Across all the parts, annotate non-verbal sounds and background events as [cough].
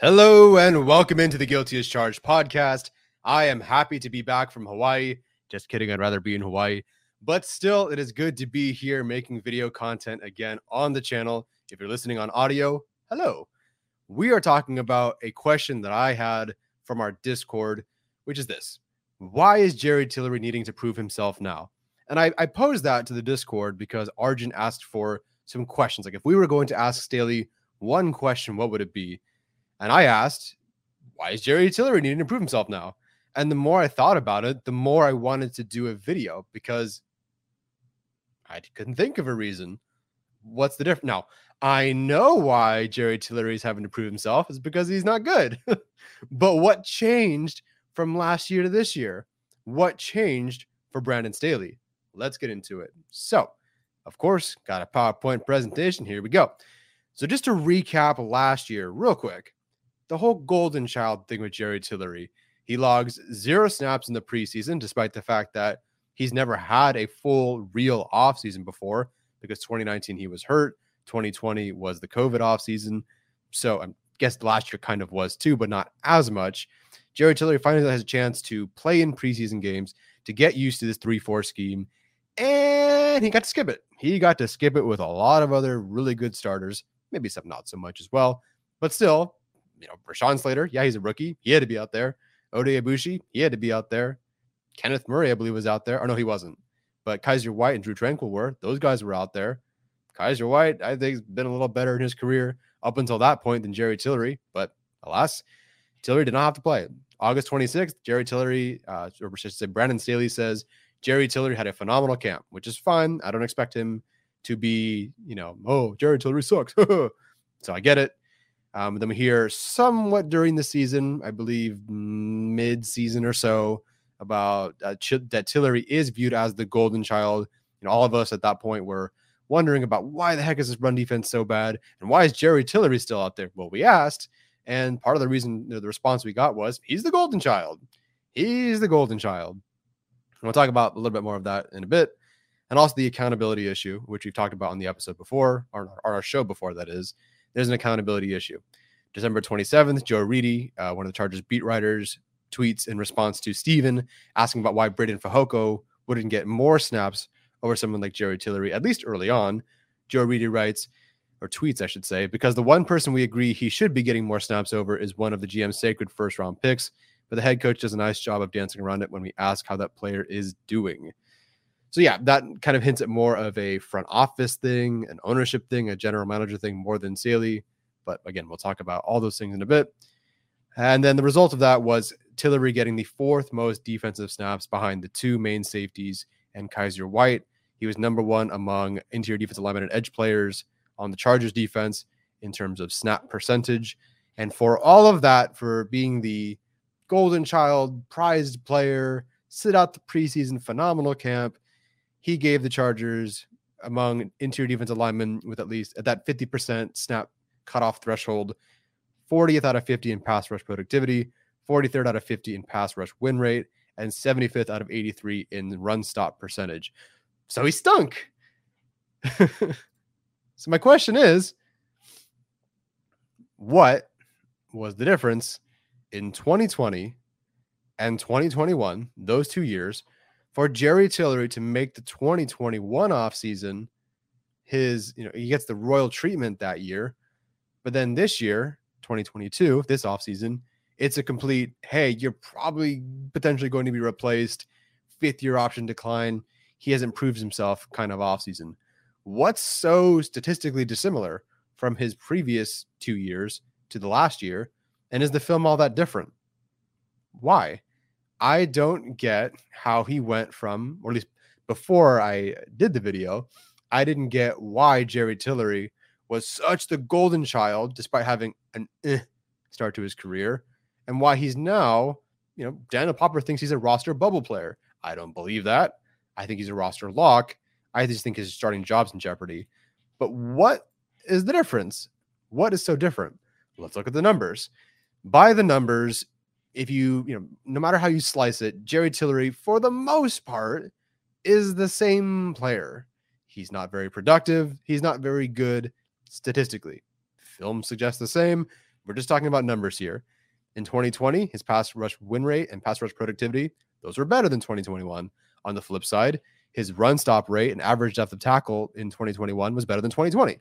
Hello and welcome into the Guilty as Charged podcast. I am happy to be back from Hawaii. Just kidding, I'd rather be in Hawaii. But still, it is good to be here making video content again on the channel. If you're listening on audio, hello. We are talking about a question that I had from our Discord, which is this Why is Jerry Tillery needing to prove himself now? And I, I posed that to the Discord because Arjun asked for some questions. Like, if we were going to ask Staley one question, what would it be? And I asked, why is Jerry Tillery needing to prove himself now? And the more I thought about it, the more I wanted to do a video because I couldn't think of a reason. What's the difference? Now, I know why Jerry Tillery is having to prove himself is because he's not good. [laughs] but what changed from last year to this year? What changed for Brandon Staley? Let's get into it. So, of course, got a PowerPoint presentation. Here we go. So, just to recap last year, real quick, the whole golden child thing with Jerry Tillery. He logs zero snaps in the preseason, despite the fact that he's never had a full real offseason before because 2019 he was hurt. 2020 was the COVID offseason. So I guess last year kind of was too, but not as much. Jerry Tillery finally has a chance to play in preseason games to get used to this 3 4 scheme. And he got to skip it. He got to skip it with a lot of other really good starters, maybe some not so much as well. But still, you know, Rashawn Slater, yeah, he's a rookie. He had to be out there. Oday Aboushi, he had to be out there. Kenneth Murray, I believe, was out there. Or no, he wasn't. But Kyzir White and Drue Tranquill were. Those guys were out there. Kyzir White, I think, has been a little better in his career up until that point than Jerry Tillery. But alas, Tillery did not have to play. August 26th, Jerry Tillery, uh, or should say Brandon Staley says Jerry Tillery had a phenomenal camp, which is fine. I don't expect him to be, you know, oh, Jerry Tillery sucks. [laughs] so I get it. Um, then we hear somewhat during the season, I believe mid season or so, about uh, Ch- that Tillery is viewed as the golden child. You know, all of us at that point were wondering about why the heck is this run defense so bad and why is Jerry Tillery still out there? Well, we asked, and part of the reason, you know, the response we got was he's the golden child. He's the golden child. And we'll talk about a little bit more of that in a bit. And also the accountability issue, which we've talked about on the episode before, or, or our show before, that is there's an accountability issue. December 27th, Joe Reedy, uh, one of the Chargers beat writers, tweets in response to Steven asking about why Breiden Fehoko wouldn't get more snaps over someone like Jerry Tillery, at least early on. Joe Reedy writes, or tweets, I should say, because the one person we agree he should be getting more snaps over is one of the GM's sacred first round picks, but the head coach does a nice job of dancing around it when we ask how that player is doing. So yeah, that kind of hints at more of a front office thing, an ownership thing, a general manager thing more than Staley. But again, we'll talk about all those things in a bit. And then the result of that was Tillery getting the fourth most defensive snaps behind the two main safeties and Kyzir White. He was number one among interior defensive linemen and edge players on the Chargers defense in terms of snap percentage. And for all of that, for being the golden child, prized player, sit out the preseason phenomenal camp, he gave the Chargers among interior defensive linemen with at least at that 50% snap cutoff threshold, 40th out of 50 in pass rush productivity, 43rd out of 50 in pass rush win rate, and 75th out of 83 in run stop percentage. So he stunk. [laughs] so my question is what was the difference in 2020 and 2021, those two years, for Jerry Tillery to make the 2021 offseason his, you know, he gets the royal treatment that year. But then this year, 2022, this offseason, it's a complete, hey, you're probably potentially going to be replaced, fifth year option decline. He hasn't proved himself kind of offseason. What's so statistically dissimilar from his previous two years to the last year? And is the film all that different? Why? I don't get how he went from, or at least before I did the video, I didn't get why Jerry Tillery was such the golden child, despite having an eh start to his career, and why he's now, you know, Daniel Popper thinks he's a roster bubble player. I don't believe that. I think he's a roster lock. I just think his starting job's in jeopardy. But what is the difference? What is so different? Let's look at the numbers. By the numbers, if you, you know, no matter how you slice it, Jerry Tillery, for the most part, is the same player. He's not very productive. He's not very good statistically. Film suggests the same. We're just talking about numbers here. In 2020, his pass rush win rate and pass rush productivity, those were better than 2021. On the flip side, his run stop rate and average depth of tackle in 2021 was better than 2020.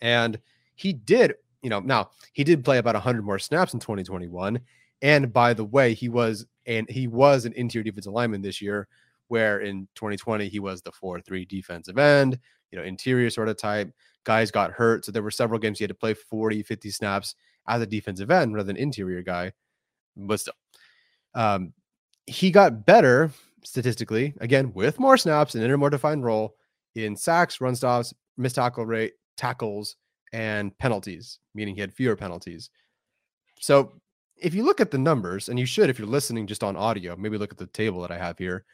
And he did, you know, now he did play about 100 more snaps in 2021. And by the way, he was and he was an interior defensive lineman this year, where in 2020 he was the 4-3 defensive end, you know, interior sort of type. Guys got hurt, so there were several games he had to play 40, 50 snaps as a defensive end rather than interior guy. But still, um, he got better statistically again with more snaps and in a more defined role in sacks, run stops, missed tackle rate, tackles, and penalties, meaning he had fewer penalties. So if you look at the numbers, and you should if you're listening just on audio, maybe look at the table that I have here.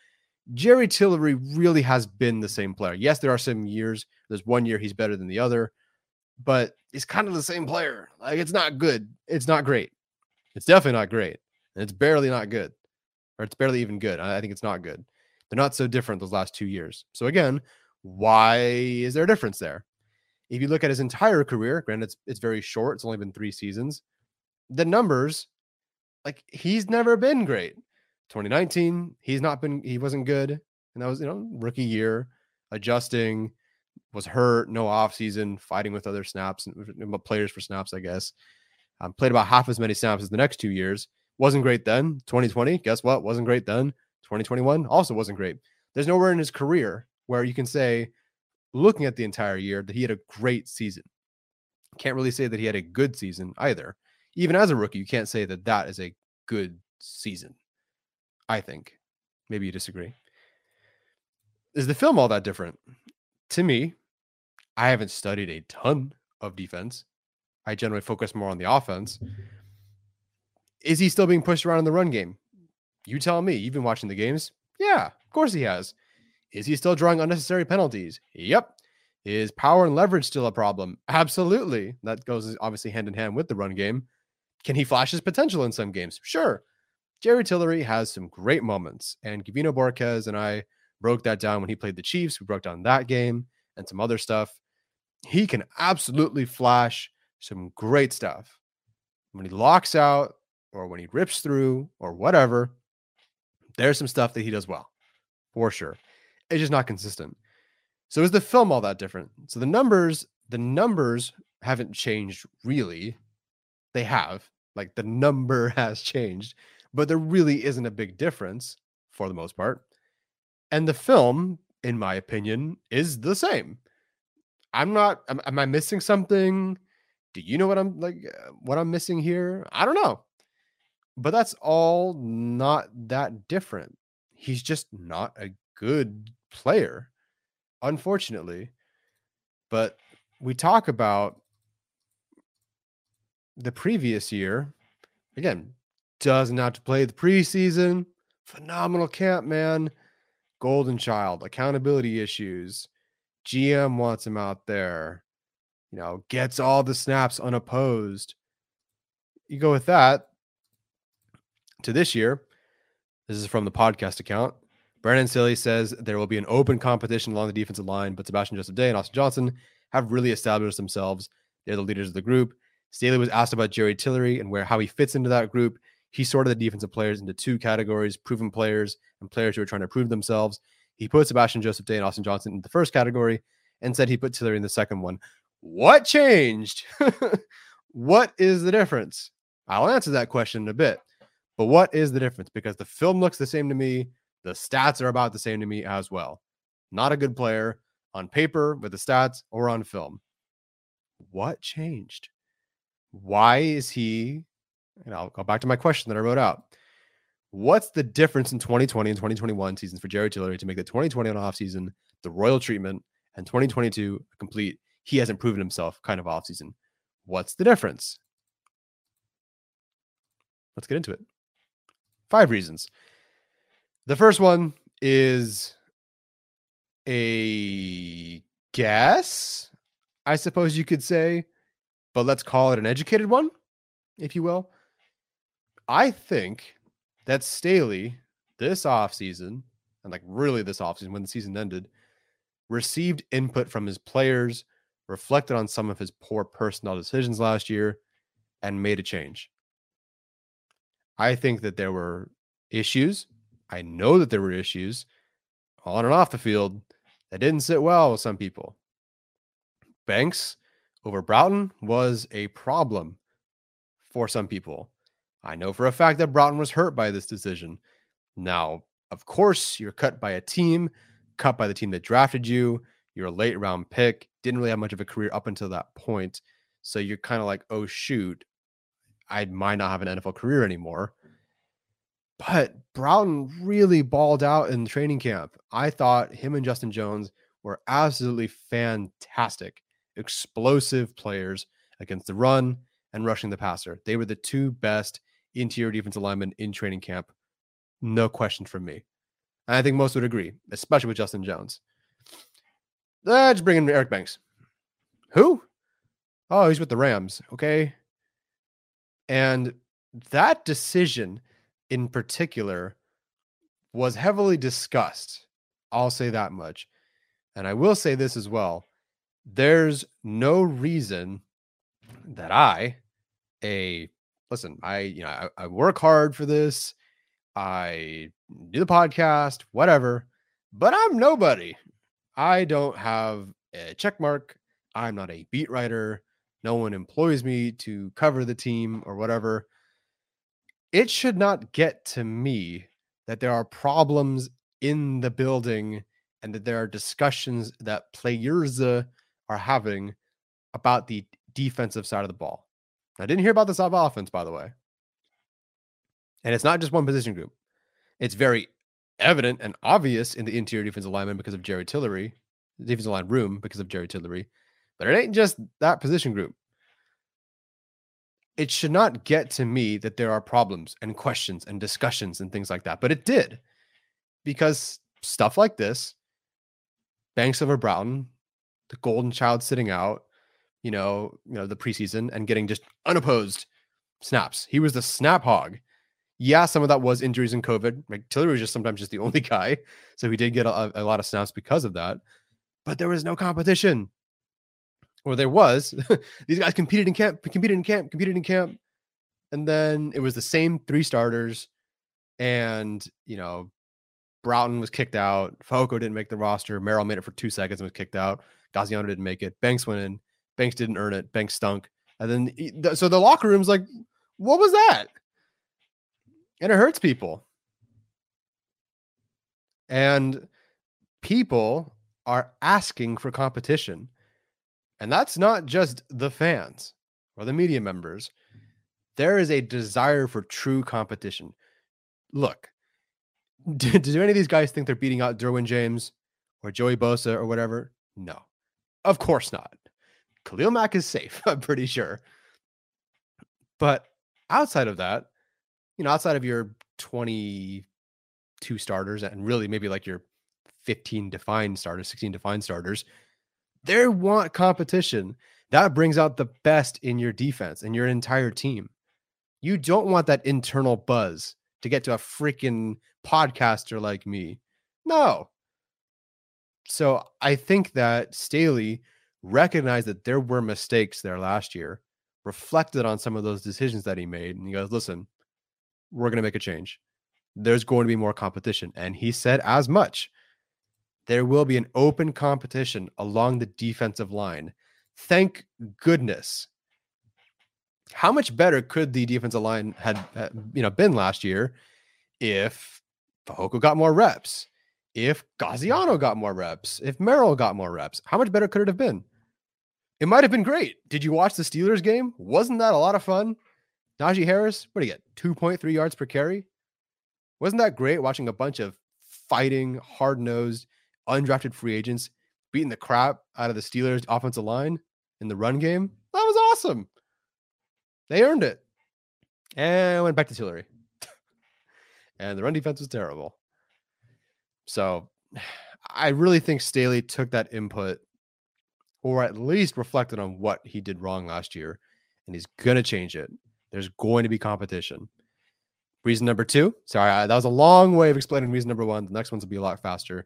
Jerry Tillery really has been the same player. Yes, there are some years. There's one year he's better than the other, but he's kind of the same player. Like it's not good. It's not great. It's definitely not great. And it's barely not good. Or it's barely even good. I think it's not good. They're not so different those last two years. So again, why is there a difference there? If you look at his entire career, granted it's, it's very short, it's only been three seasons. The numbers, like he's never been great. 2019, he's not been, he wasn't good. And that was, you know, rookie year, adjusting, was hurt, no off season, fighting with other snaps and players for snaps, I guess. Um, played about half as many snaps as the next two years. Wasn't great then. 2020, guess what? Wasn't great then. 2021 also wasn't great. There's nowhere in his career where you can say, looking at the entire year, that he had a great season. Can't really say that he had a good season either. Even as a rookie, you can't say that that is a good season. I think. Maybe you disagree. Is the film all that different? To me, I haven't studied a ton of defense. I generally focus more on the offense. Is he still being pushed around in the run game? You tell me. You've been watching the games. Yeah, of course he has. Is he still drawing unnecessary penalties? Yep. Is power and leverage still a problem? Absolutely. That goes obviously hand in hand with the run game. Can he flash his potential in some games? Sure. Jerry Tillery has some great moments, and Gavino Borquez and I broke that down when he played the Chiefs. We broke down that game and some other stuff. He can absolutely flash some great stuff. When he locks out or when he rips through or whatever, there's some stuff that he does well for sure. It's just not consistent. So is the film all that different? So the numbers, the numbers haven't changed really. They have. Like the number [laughs] has changed but there really isn't a big difference for the most part. And the film, in my opinion, is the same. I'm not. Am, am I missing something? Do you know what I'm like? Uh, what I'm missing here? I don't know. But that's all not that different. He's just not a good player, unfortunately. But we talk about the previous year. Again, doesn't have to play the preseason. Phenomenal camp, man. Golden child, accountability issues. GM wants him out there. You know, gets all the snaps unopposed. You go with that to this year. This is from the podcast account. Brandon Staley says there will be an open competition along the defensive line, but Sebastian Joseph Day and Austin Johnson have really established themselves. They're the leaders of the group. Staley was asked about Jerry Tillery and where how he fits into that group. He sorted the defensive players into two categories: proven players and players who are trying to prove themselves. He put Sebastian Joseph Day and Austin Johnson in the first category, and said he put Tillery in the second one. What changed? [laughs] what is the difference? I'll answer that question in a bit. But what is the difference? Because the film looks the same to me. The stats are about the same to me as well. Not a good player on paper with the stats or on film. What changed? Why is he? And I'll go back to my question that I wrote out. What's the difference in 2020 and 2021 seasons for Jerry Tillery to make the 2020 off season the royal treatment and 2022 complete? He hasn't proven himself kind of off season. What's the difference? Let's get into it. Five reasons. The first one is a guess, I suppose you could say, but let's call it an educated one, if you will. I think that Staley this offseason, and like really this offseason when the season ended, received input from his players, reflected on some of his poor personnel decisions last year, and made a change. I think that there were issues. I know that there were issues on and off the field that didn't sit well with some people. Banks over Broughton was a problem for some people. I know for a fact that Broughton was hurt by this decision. Now, of course, you're cut by a team, cut by the team that drafted you. You're a late round pick, didn't really have much of a career up until that point. So you're kind of like, oh, shoot, I might not have an NFL career anymore. But Broughton really balled out in training camp. I thought him and Justin Jones were absolutely fantastic, explosive players against the run and rushing the passer. They were the two best interior defensive linemen in training camp. No question from me. And I think most would agree, especially with Justin Jones. Ah, Let's bring in Eric Banks. Who? Oh, he's with the Rams. Okay. And that decision in particular was heavily discussed. I'll say that much. And I will say this as well. There's no reason that I, a listen, I, you know, I, I work hard for this. I do the podcast, whatever, but I'm nobody. I don't have a check mark. I'm not a beat writer. No one employs me to cover the team or whatever. It should not get to me that there are problems in the building and that there are discussions that players are having about the defensive side of the ball. I didn't hear about the side offense, by the way. And it's not just one position group. It's very evident and obvious in the interior defensive lineman because of Jerry Tillery, defensive line room because of Jerry Tillery. But it ain't just that position group. It should not get to me that there are problems and questions and discussions and things like that. But it did because stuff like this, Banks over Broughton, the golden child sitting out, you know, you know, the preseason and getting just unopposed snaps. He was the snap hog. Yeah, some of that was injuries and COVID. Like Tillery was just sometimes just the [laughs] only guy. So he did get a, a lot of snaps because of that. But there was no competition or there was [laughs] these guys competed in camp, competed in camp, competed in camp, and then it was the same three starters, and you know, Broughton was kicked out, Fehoko didn't make the roster, Merrill made it for two seconds and was kicked out, Gaziano didn't make it, Banks went in, Banks didn't earn it, Banks stunk, and then so the locker room's like, what was that? And it hurts people, and people are asking for competition and that's not just the fans or the media members. There is a desire for true competition. Look, [laughs] do, do any of these guys think they're beating out Derwin James or Joey Bosa or whatever? No, of course not. Khalil Mack is safe, [laughs] I'm pretty sure. But outside of that, you know, outside of your 22 starters and really maybe like your 15 defined starters, 16 defined starters, they want competition. That brings out the best in your defense and your entire team. You don't want that internal buzz to get to a freaking podcaster like me No. So I think that Staley recognized that there were mistakes there last year, reflected on some of those decisions that he made, and he goes, listen, we're going to make a change. There's going to be more competition. And he said as much. There will be an open competition along the defensive line. Thank goodness. How much better could the defensive line had, had you know been last year if Fehoko got more reps, if Gaziano got more reps, if Merrill got more reps? How much better could it have been? It might have been great. Did you watch the Steelers game? Wasn't that a lot of fun? Najee Harris, what do you get? 2.3 yards per carry? Wasn't that great watching a bunch of fighting, hard nosed, undrafted free agents beating the crap out of the Steelers offensive line in the run game? That was awesome. They earned it. And went back to Tillery. [laughs] and the run defense was terrible. So I really think Staley took that input or at least reflected on what he did wrong last year, and he's going to change it. There's going to be competition. Reason number two. Sorry, I, that was a long way of explaining reason number one. The next one's will be a lot faster.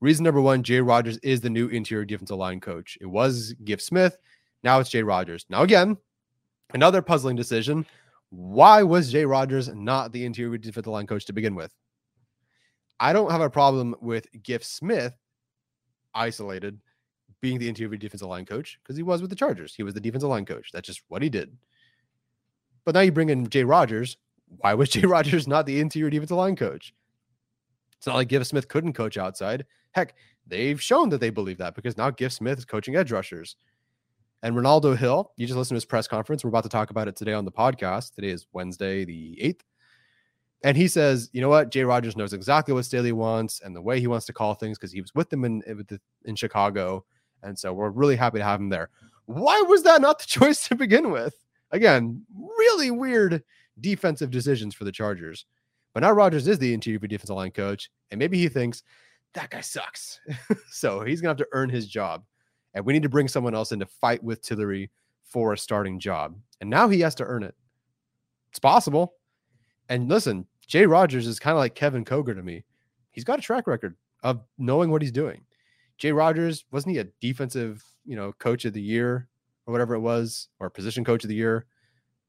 Reason number one Jay Rodgers is the new interior defensive line coach. It was Giff Smith. Now it's Jay Rodgers. Now, again, another puzzling decision. Why was Jay Rodgers not the interior defensive line coach to begin with? I don't have a problem with Giff Smith isolated being the interior defensive line coach because he was with the Chargers. He was the defensive line coach. That's just what he did. But now you bring in Jay Rodgers. Why was [laughs] Jay Rodgers not the interior defensive line coach? It's not like Giff Smith couldn't coach outside. Heck, they've shown that they believe that because now Giff Smith is coaching edge rushers. And Renaldo Hill, you just listened to his press conference. We're about to talk about it today on the podcast. Today is Wednesday, the 8th. And he says, you know what? Jay Rodgers knows exactly what Staley wants and the way he wants to call things because he was with them in, eh, in Chicago and so we're really happy to have him there. Why was that not the [laughs] choice to begin with? Again, really weird defensive decisions for the Chargers. But now Rodgers is the interior defensive line coach, and maybe he thinks that guy sucks. [laughs] so he's gonna have to earn his job. And we need to bring someone else in to fight with Tillery for a starting job. And now he has to earn it. It's possible. And listen, Jay Rodgers is kind of like Kevin Koger to me. He's got a track record of knowing what he's doing. Jay Rodgers wasn't he a defensive, you know, coach of the year or whatever it was, or position coach of the year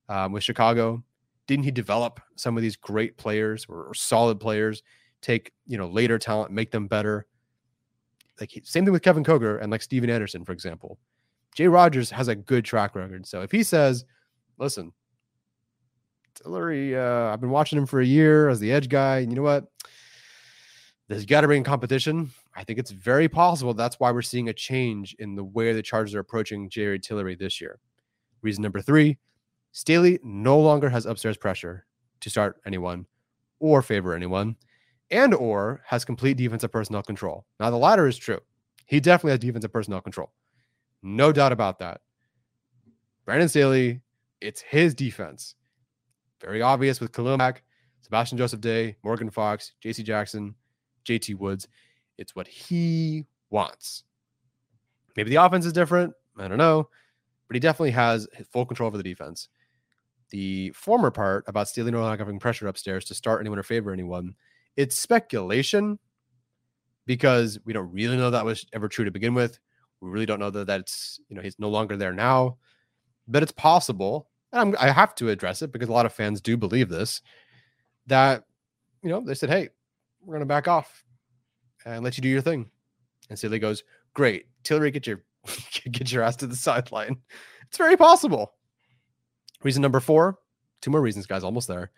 um, with Chicago? Didn't he develop some of these great players or, or solid players? Take you know later talent, make them better. Like same thing with Kevin Koger and like Steven Anderson, for example. Jay Rodgers has a good track record. So if he says, "Listen, Tillery, uh, I've been watching him for a year as the edge guy, and you know what? There's got to bring competition. I think it's very possible that's why we're seeing a change in the way the Chargers are approaching Jerry Tillery this year. Reason number three Staley no longer has upstairs pressure to start anyone or favor anyone and or has complete defensive personnel control. Now the latter is true. He definitely has defensive personnel control. No doubt about that. Brandon Staley, it's his defense. Very obvious with Khalil Mack, Sebastian Joseph Day, Morgan Fox, JC Jackson, JT Woods. It's what he wants. Maybe the offense is different. I don't know. But he definitely has full control over the defense. The former part about Staley or longer having pressure upstairs to start anyone or favor anyone, it's speculation because we don't really know that was ever true to begin with. We really don't know that that's, you know, he's no longer there now. But it's possible, and I have to address it because a lot of fans do believe this, that, you know, they said, hey, we're going to back off and let you do your thing. And Staley goes, Great. Tillery, get your [laughs] get your ass to the sideline. It's very possible. Reason number four, two more reasons, guys, almost there.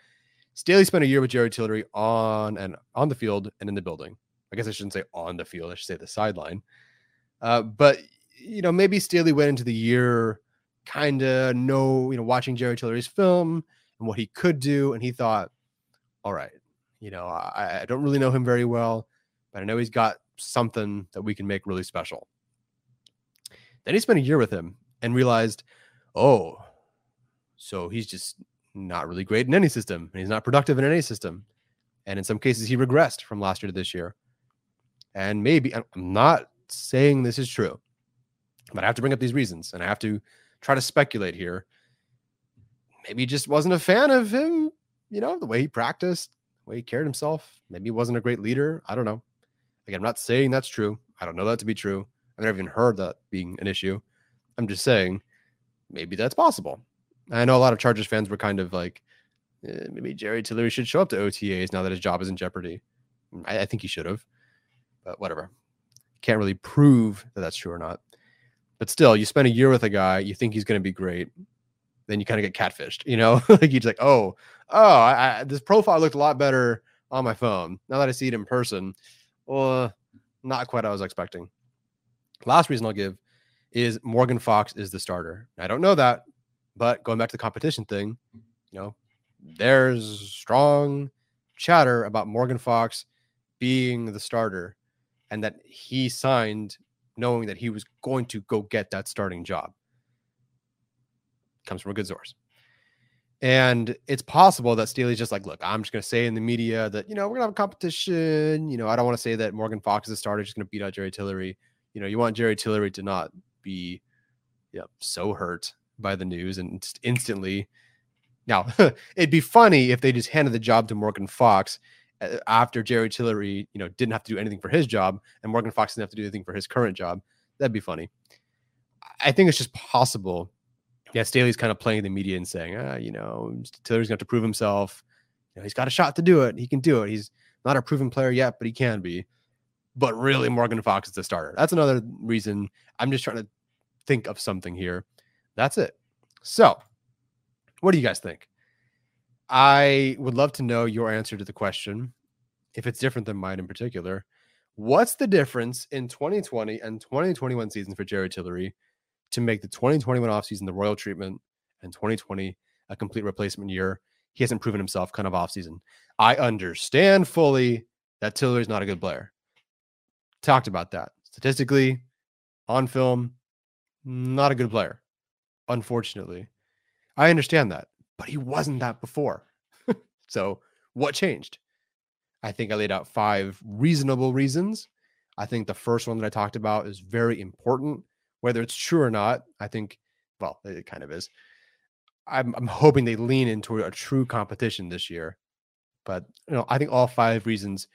Staley spent a year with Jerry Tillery on and on the field and in the building. I guess I shouldn't say on the field, I should say the sideline. Uh, but you know, maybe Staley went into the year kind of know, you know, watching Jerry Tillery's film and what he could do, and he thought, all right, you know, I, I don't really know him very well but I know he's got something that we can make really special. Then he spent a year with him and realized, oh, so he's just not really great in any system and he's not productive in any system. And in some cases, he regressed from last year to this year. And maybe I'm not saying this is true, but I have to bring up these reasons and I have to try to speculate here. Maybe he just wasn't a fan of him, you know, the way he practiced, the way he carried himself. Maybe he wasn't a great leader. I don't know. Like, I'm not saying that's true. I don't know that to be true. I've never even heard that being an issue. I'm just saying maybe that's possible. I know a lot of Chargers fans were kind of like, eh, maybe Jerry Tillery should show up to OTAs now that his job is in jeopardy. I, I think he should have, but whatever. Can't really prove that that's true or not. But still, you spend a year with a guy, you think he's going to be great, then you kind of get catfished. You know, [laughs] like you're like, oh, oh, I, I, this profile looked a lot better on my phone. Now that I see it in person, well, not quite I was expecting. Last reason I'll give is Morgan Fox is the starter. I don't know that, but going back to the competition thing, you know, there's strong chatter about Morgan Fox being the starter and that he signed knowing that he was going to go get that starting job. Comes from a good source. And it's possible that Staley's just like, look, I'm just going to say in the media that, you know, we're going to have a competition. You know, I don't want to say that Morgan Fox is a starter, just going to beat out Jerry Tillery. You know, you want Jerry Tillery to not be yeah, so hurt by the news and instantly. Now, [laughs] it'd be funny if they just handed the job to Morgan Fox after Jerry Tillery, you know, didn't have to do anything for his job and Morgan Fox didn't have to do anything for his current job. That'd be funny. I think it's just possible yeah, Staley's kind of playing the media and saying, ah, you know, Tillery's going to prove himself. You know, he's got a shot to do it. He can do it. He's not a proven player yet, but he can be. But really, Morgan Fox is the starter. That's another reason I'm just trying to think of something here. That's it. So, what do you guys think? I would love to know your answer to the question, if it's different than mine in particular. What's the difference in 2020 and 2021 season for Jerry Tillery to make the 2021 offseason the royal treatment and 2020 a complete replacement year. He hasn't proven himself kind of offseason. I understand fully that Tillery's not a good player. Talked about that. Statistically, on film, not a good player. Unfortunately. I understand that, but he wasn't that before. [laughs] so, what changed? I think I laid out five reasonable reasons. I think the first one that I talked about is very important whether it's true or not, I think, well, it kind of is. I'm, I'm hoping they lean into a true competition this year. But, you know, I think all five reasons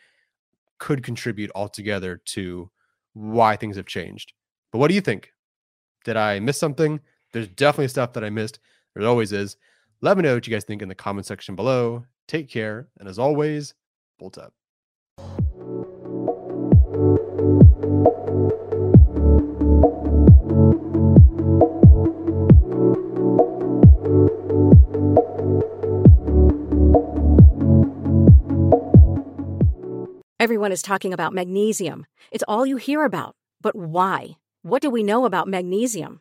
could contribute altogether to why things have changed. But what do you think? Did I miss something? There's definitely stuff that I missed. There always is. Let me know what you guys think in the comment section below. Take care. And as always, bolt up. Everyone is talking about magnesium. It's all you hear about. But why? What do we know about magnesium?